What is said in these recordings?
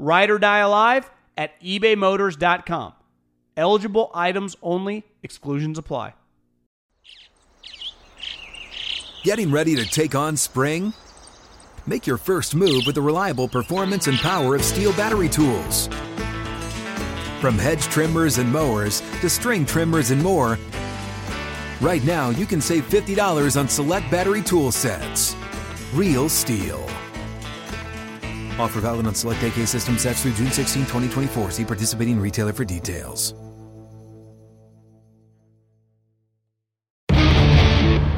ride or die alive at ebaymotors.com. Eligible items only, exclusions apply. Getting ready to take on spring? Make your first move with the reliable performance and power of STIHL battery tools. From hedge trimmers and mowers to string trimmers and more, right now you can save $50 on select battery tool sets. Real STIHL. Offer valid on select AK system sets through June 16, 2024. See participating retailer for details.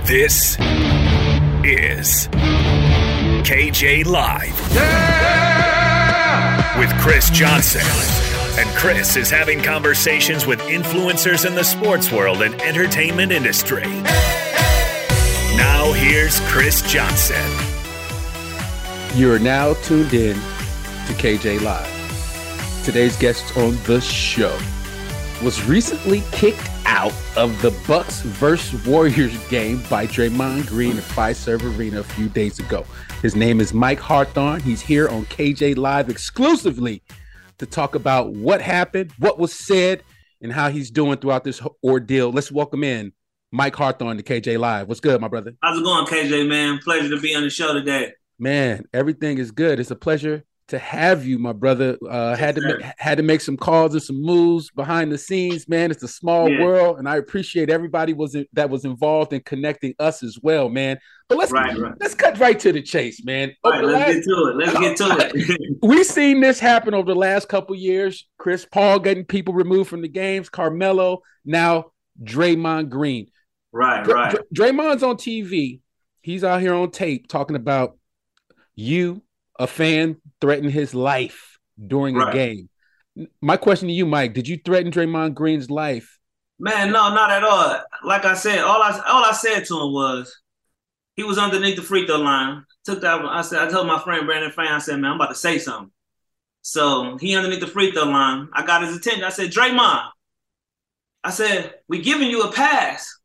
This is KJ Live. With Chris Johnson. And Chris is having conversations with influencers in the sports world and entertainment industry. Now here's Chris Johnson. You are now tuned in to KJ Live. Today's guest on the show was recently kicked out of the Bucks versus Warriors game by Draymond Green at Fiserv Arena a few days ago. His name is Mike Hawthorne. He's here on KJ Live exclusively to talk about what happened, what was said, and how he's doing throughout this ordeal. Let's welcome in Mike Hawthorne to KJ Live. What's good, my brother? How's it going, KJ, man? Pleasure to be on the show today. Man, everything is good. It's a pleasure to have you, my brother. Uh, had to make, had to make some calls and some moves behind the scenes, man. It's a small yeah. world, and I appreciate everybody was in, that was involved in connecting us as well, man. But let's right, right. let's cut right to the chase, man. Right, let's last, get to it. Let's get to it. We've seen this happen over the last couple years. Chris Paul getting people removed from the games, Carmelo, now Draymond Green. Right, Dr- right. Draymond's on TV. He's out here on tape talking about you, a fan, threaten his life during right. a game. My question to you, Mike, did you threaten Draymond Green's life? Man, no, not at all. Like I said, all I all I said to him was he was underneath the free throw line. Took that. I said, I told my friend Brandon Fan, I said, man, I'm about to say something. So he underneath the free throw line. I got his attention. I said, Draymond. I said, we giving you a pass.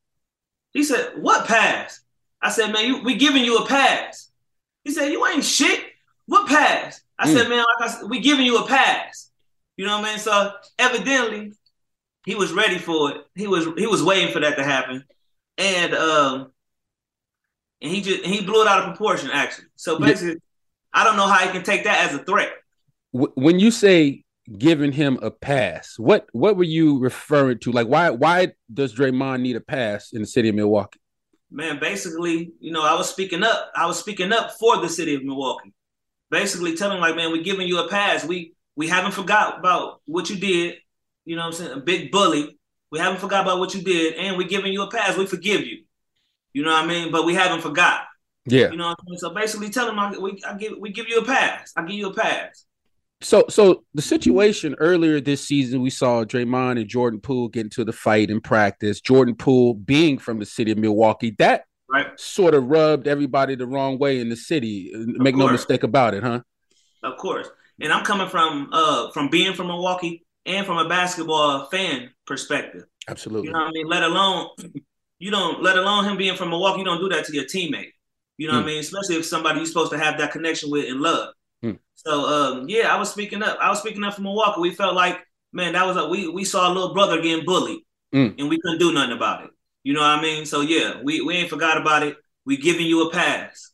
He said, what pass? I said, man, you, we giving you a pass. He said, you ain't shit. What pass? I mm. said, man, like I said, we giving you a pass. You know what I mean? So evidently, he was ready for it. He was he was waiting for that to happen, and um, and he just he blew it out of proportion. Actually, so basically, yeah. I don't know how he can take that as a threat. When you say giving him a pass, what what were you referring to? Like, why why does Draymond need a pass in the city of Milwaukee? Man, basically, you know, I was speaking up. I was speaking up for the city of Milwaukee basically telling like, man, we're giving you a pass. We we haven't forgot about what you did. You know what I'm saying? A big bully. We haven't forgot about what you did, and we're giving you a pass. We forgive you. You know what I mean? But we haven't forgot. Yeah. You know what I mean? So basically, tell them I, we I give we give you a pass. I give you a pass. So, so the situation earlier this season, we saw Draymond and Jordan Poole get into the fight in practice. Jordan Poole, being from the city of Milwaukee, that right. sort of rubbed everybody the wrong way in the city. Make no mistake about it, huh? Of course. And I'm coming from uh from being from Milwaukee and from a basketball fan perspective. Absolutely. You know what I mean? Let alone you don't let alone him being from Milwaukee, you don't do that to your teammate. You know what I mean? Especially if somebody you're supposed to have that connection with and love. Hmm. So um, yeah, I was speaking up. I was speaking up for Milwaukee. We felt like, man, that was a we we saw a little brother getting bullied Mm. and we couldn't do nothing about it. You know what I mean? So yeah, we, we ain't forgot about it. We giving you a pass.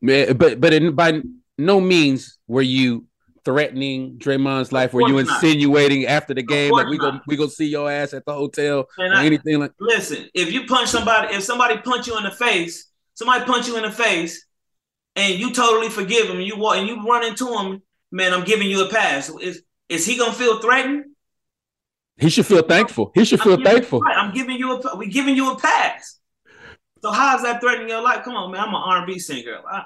But but in, by no means were you threatening Draymond's life. Were you course not. insinuating after the game like we go we go see your ass at the hotel And or I- anything like? Listen, if you punch somebody, if somebody punch you in the face, somebody punch you in the face, and you totally forgive him, and you walk and you run into him, man, I'm giving you a pass. Is is he gonna feel threatened? He should feel thankful. He should I'm feel giving- thankful. right, I'm giving you a we giving you a pass. So how is that threatening your life? Come on, man. I'm an R&B singer. I-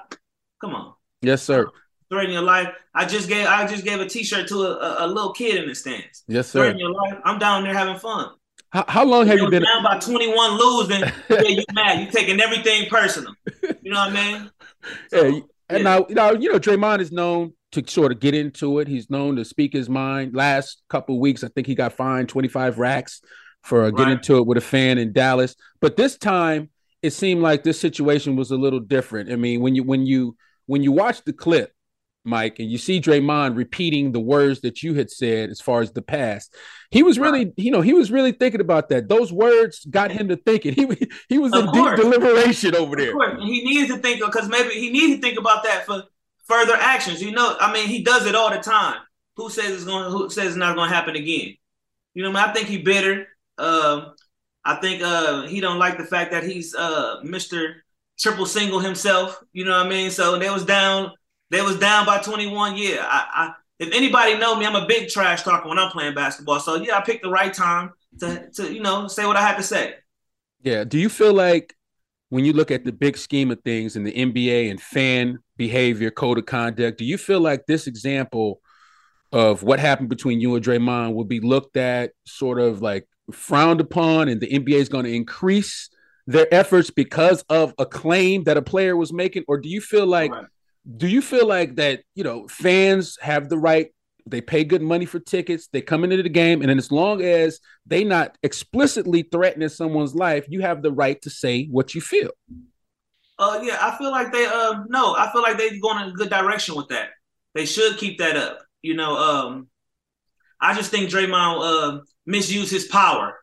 come on, Yes, sir. threatening your life. I just gave I just gave a T-shirt to a, a, a little kid in the stands. Yes, sir. Threatening your life. I'm down there having fun. How, how long have you You're been? down by 21 losing? yeah, you mad? You taking everything personal. You know what I mean? Yeah, and yeah. now, you know, you know, Draymond is known to sort of get into it. He's known to speak his mind. Last couple of weeks, I think he got fined 25 racks for uh, getting Right. into it with a fan in Dallas. But this time, it seemed like this situation was a little different. I mean, when you when you when you watch the clip, Mike, and you see Draymond repeating the words that you had said as far as the past, he was really, you know, he was really thinking about that. Those words got him to thinking. He he was Of in deep deliberation over Of there. course, he needs to think because maybe he needs to think about that for further actions. You know, I mean, he does it all the time. Who says it's going? Who says it's not going to happen again? You know, I, mean? I think he bitter. Um, I think uh, he don't like the fact that he's uh, Mister Triple Single himself. You know what I mean? So they was down. They was down by twenty one. Yeah, I, I if anybody know me, I'm a big trash talker when I'm playing basketball. So yeah, I picked the right time to to you know say what I had to say. Yeah. Do you feel like when you look at the big scheme of things in the NBA and fan behavior, code of conduct, do you feel like this example of what happened between you and Draymond will be looked at sort of like frowned upon and the NBA is going to increase their efforts because of a claim that a player was making? Or do you feel like Right. Do you feel like that, you know, fans have the right they pay good money for tickets. They come into the game, and then as long as they not explicitly threatening someone's life, you have the right to say what you feel. Uh, yeah, I feel like they. Uh, no, I feel like they're going in a good direction with that. They should keep that up. You know, um, I just think Draymond uh, misused his power.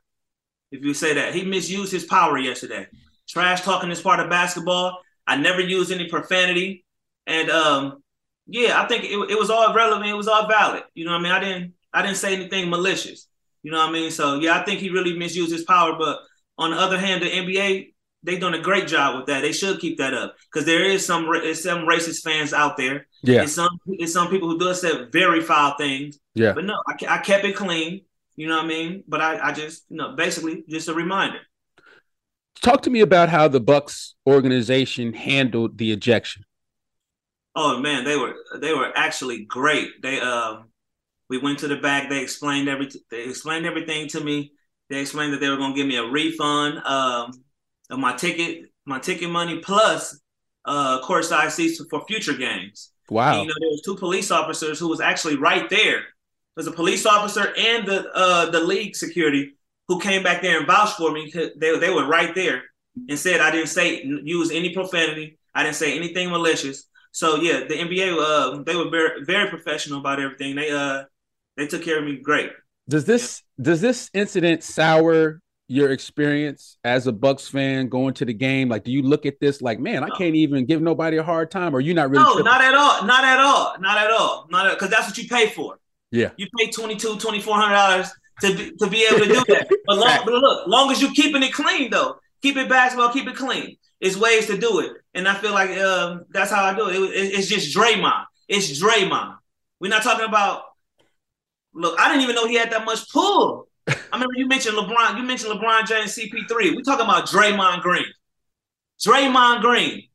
If you say that, he misused his power yesterday. Trash talking is part of basketball. I never used any profanity, and um, yeah, I think it, it was all relevant. It was all valid. You know what I mean? I didn't. I didn't say anything malicious. You know what I mean? So yeah, I think he really misused his power. But on the other hand, the NBA they've done a great job with that. They should keep that up because there is some some racist fans out there. Yeah, And some it's some people who do say very foul things. yeah. But no, I, I kept it clean. You know what I mean? But I, I just you know basically just a reminder. Talk to me about how the Bucks organization handled the ejection. Oh man, they were they were actually great. They um we went to the back. They explained every they explained everything to me. They explained that they were gonna give me a refund um of my ticket my ticket money plus uh courtside seats for future games. Wow. And, you know, there was two police officers who was actually right there. There's a police officer and the uh the league security who came back there and vouched for me. They they were right there and said I didn't say use any profanity. I didn't say anything malicious. So yeah, the NBA uh they were very very professional about everything. They uh they took care of me great. Does this does this incident sour your experience as a Bucks fan going to the game? Like, do you look at this like, man, I No. can't even give nobody a hard time, or you not really? No, tripping? not at all. Not at all. Not at all. Not because that's what you pay for. Yeah. You pay $22, $2,400 to be, to be able to do that. But, long, but look, long as you keeping it clean though, keep it basketball, keep it clean. It's ways to do it, and I feel like um, that's how I do it. It- it- It's just Draymond. It's Draymond. We're not talking about. Look, I didn't even know he had that much pull. I mean, you mentioned LeBron. You mentioned LeBron James, CP3. We're talking about Draymond Green. Draymond Green.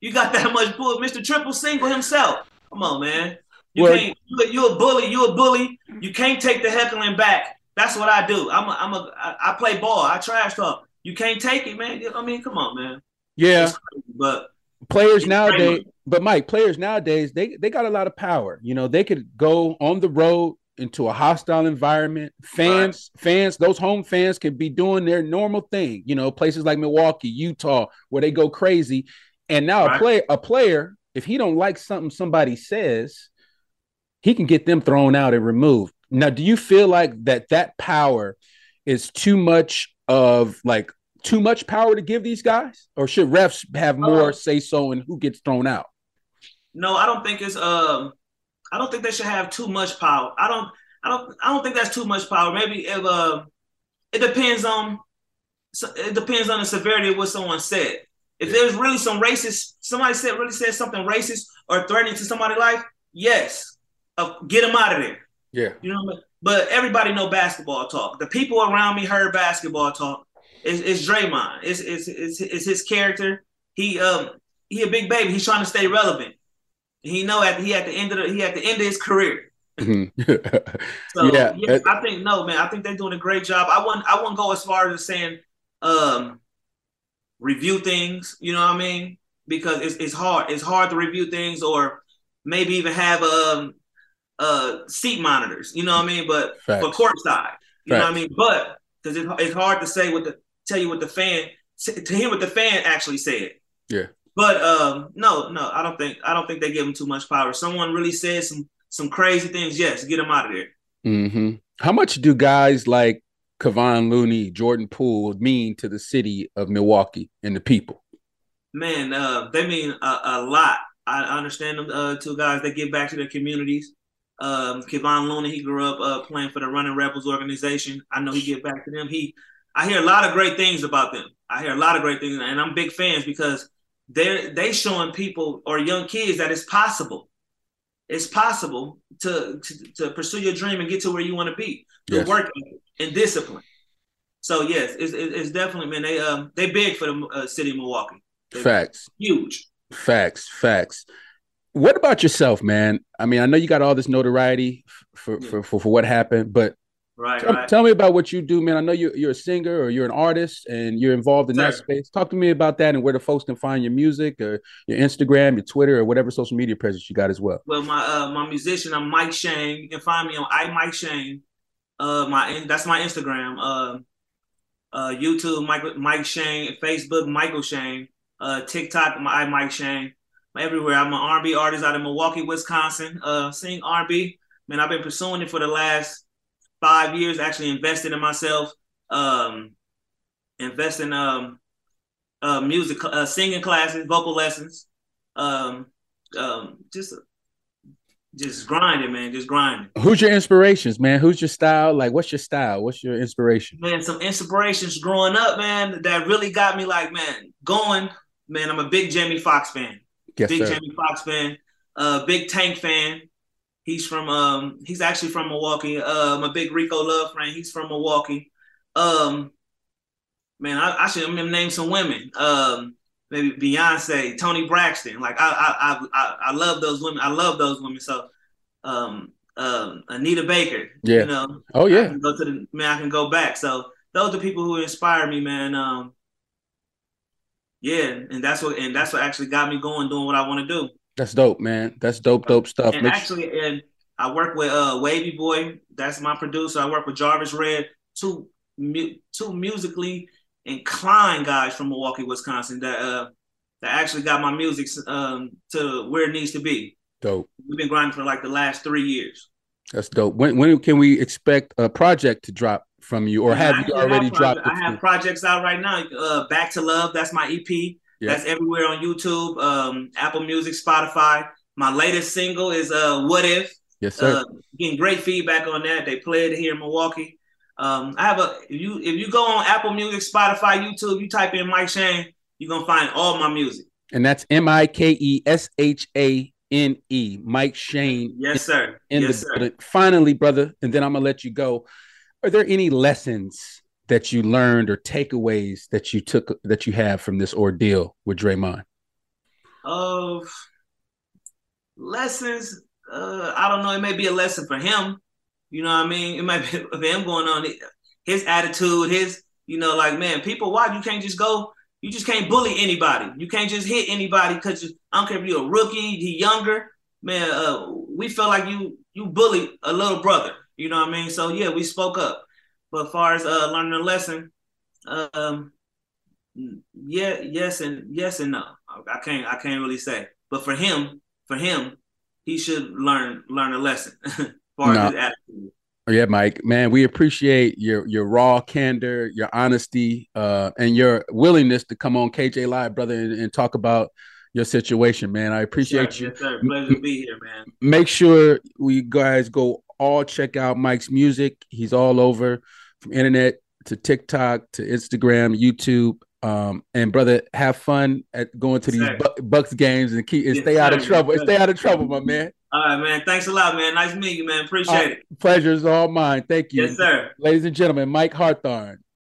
You got that much pull, Mr. Triple Single himself. Come on, man. You Well- can't. You, a bully. You a bully. You can't take the heckling back. That's what I do. I'm a, I'm a I, I play ball. I trash talk. You can't take it, man. I mean, come on, man. Yeah, but players nowadays, but Mike, players nowadays, they they got a lot of power. You know, they could go on the road into a hostile environment. Fans, fans, those home fans can be doing their normal thing. You know, places like Milwaukee, Utah, where they go crazy. And now a Right. play a player, if he don't like something somebody says, he can get them thrown out and removed. Now, do you feel like that that power is too much of like too much power to give these guys, or should refs have more Uh, say so in who gets thrown out? no, I don't think it's um. I don't think they should have too much power. I don't. I don't. I don't think that's too much power. Maybe if uh, it depends on. It depends on the severity of what someone said. If there's really some racist, somebody said really said something racist or threatening to somebody's life, yes, uh, get them out of there. Yeah, You know, what I mean? but everybody know basketball talk. The people around me heard basketball talk. It's, it's Draymond. It's, it's it's it's his character. He um he a big baby. He's trying to stay relevant. He know at he at the end of the he at the end of his career. Mhm. So Yeah, yeah, it- I think no man. I think they're doing a great job. I wouldn't I wouldn't go as far as saying um review things. You know what I mean? Because it's it's hard. It's hard to review things or maybe even have um uh seat monitors. You know what I mean? But Facts. for courtside, you know what I mean? But because it, it's hard to say what the tell you what the fan to hear what the fan actually said. Yeah. But um, no, no, I don't think I don't think they give him too much power. Someone really said some some crazy things. Yes, get him out of there. hmm How much do guys like Kevon Looney, Jordan Poole mean to the city of Milwaukee and the people? Man, uh, they mean a, a lot. I understand them uh, two guys. They give back to their communities. Um, Kevon Looney, he grew up uh, playing for the Running Rebels organization. I know he give back to them. He, I hear a lot of great things about them. I hear a lot of great things, and I'm big fans because they're they showing people or young kids that it's possible. It's possible to to, to pursue your dream and get to where you want to be. The Yes. work and discipline. So yes, it's, it's definitely man. They um they big for the uh, city of Milwaukee. They Facts. huge. Facts, facts. What about yourself, man? I mean, I know you got all this notoriety for Yeah. for, for, for what happened, but Right, tell, right. tell me about what you do, man. I know you're you're a singer or you're an artist and you're involved in that space. Talk to me about that and where the folks can find your music or your Instagram, your Twitter, or whatever social media presence you got as well. Well, my uh my musician, I'm Mike Shane. You can find me on I Mike Shane. Uh, my that's my Instagram. Uh, uh, YouTube Mike Mike Shane, Facebook Michael Shane, uh, TikTok my I Mike Shane. Everywhere. I'm an R&B artist out of Milwaukee, Wisconsin. Uh, sing R&B. Man, I've been pursuing it for the last five years. Actually, invested in myself. Um, investing um, uh, music, uh, singing classes, vocal lessons. Um, um, just just grinding, man, just grinding. Who's your inspirations, man? Who's your style? Like, what's your style? What's your inspiration? Man, some inspirations growing up, man, that really got me like, man, going. Man, I'm a big Jamie Foxx fan. Yes, big sir. Jamie Foxx fan. Uh, big Tank fan. He's from um, he's actually from Milwaukee. Uh, a big Rico Love friend, He's from Milwaukee. Um, man, I, I should name some women. Um, maybe Beyonce, Toni Braxton. Like I, I, I, I, I love those women. I love those women. So, um, um, Anita Baker. Yeah. You know. Oh I yeah, can go to the man. I can go back. So those are people who inspire me, man. Um, yeah, and that's what and that's what actually got me going, doing what I want to do. That's dope, man. That's dope, dope stuff. And Make actually, and I work with uh Wavy Boy. That's my producer. I work with Jarvis Red, two mu- two musically inclined guys from Milwaukee, Wisconsin. That uh that actually got my music um to where it needs to be. dope. We've been grinding for like the last three years. That's dope. When when can we expect a project to drop from you, or have I you already dropped? I have projects out right now. Uh, Back to Love, that's my EP. Yeah. That's everywhere on YouTube, um, Apple Music, Spotify. My latest single is uh, "What If." Yes, sir. Uh, getting great feedback on that. They play it here in Milwaukee. Um, I have a if you if you go on Apple Music, Spotify, YouTube, you type in Mike Shane, you're gonna find all my music. and that's M I K E S H A N E, Mike Shane. Yes, sir. in yes, the sir. Finally, brother, and then I'm gonna let you go. Are there any lessons that you learned or takeaways that you took that you have from this ordeal with Draymond? of lessons uh, I don't know. It may be a lesson for him. You know what I mean? It might be for him going on his attitude, his you know, like man, people why You can't just go. You just can't bully anybody. You can't just hit anybody because I don't care if you're a rookie, he younger. Man, uh, we felt like you you bullied a little brother. You know what I mean? So yeah, we spoke up. But as far as uh, learning a lesson, um, yeah, yes and yes and no. I can't I can't really say. But for him, for him, he should learn learn a lesson. for no. his attitude. Yeah, Mike, man, we appreciate your your raw candor, your honesty, uh, and your willingness to come on KJ Live, brother, and, and talk about your situation, man. I appreciate yes, you. Yes, sir. Pleasure to be here, man. Make sure we guys go all check out Mike's music. He's all over from internet to TikTok to Instagram, YouTube. Um, and brother, have fun at going to these Bucks games and keep and stay out of trouble. And stay out of trouble, my man. All right, man. Thanks a lot, man. Nice meeting you, man. Appreciate uh, it. Pleasure is all mine. Thank you. Yes, sir. Ladies and gentlemen, Mike Hawthorne.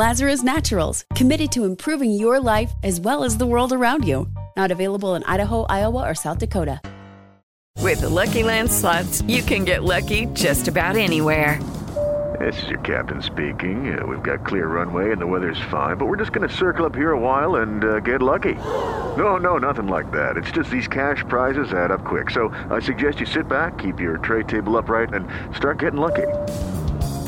Lazarus Naturals, committed to improving your life as well as the world around you. Not available in Idaho, Iowa, or South Dakota. With the Lucky Land slots, you can get lucky just about anywhere. This is your captain speaking. Uh, we've got clear runway and the weather's fine, but we're just going to circle up here a while and uh, get lucky. No, no, nothing like that. It's just these cash prizes add up quick. So I suggest you sit back, keep your tray table upright, and start getting lucky.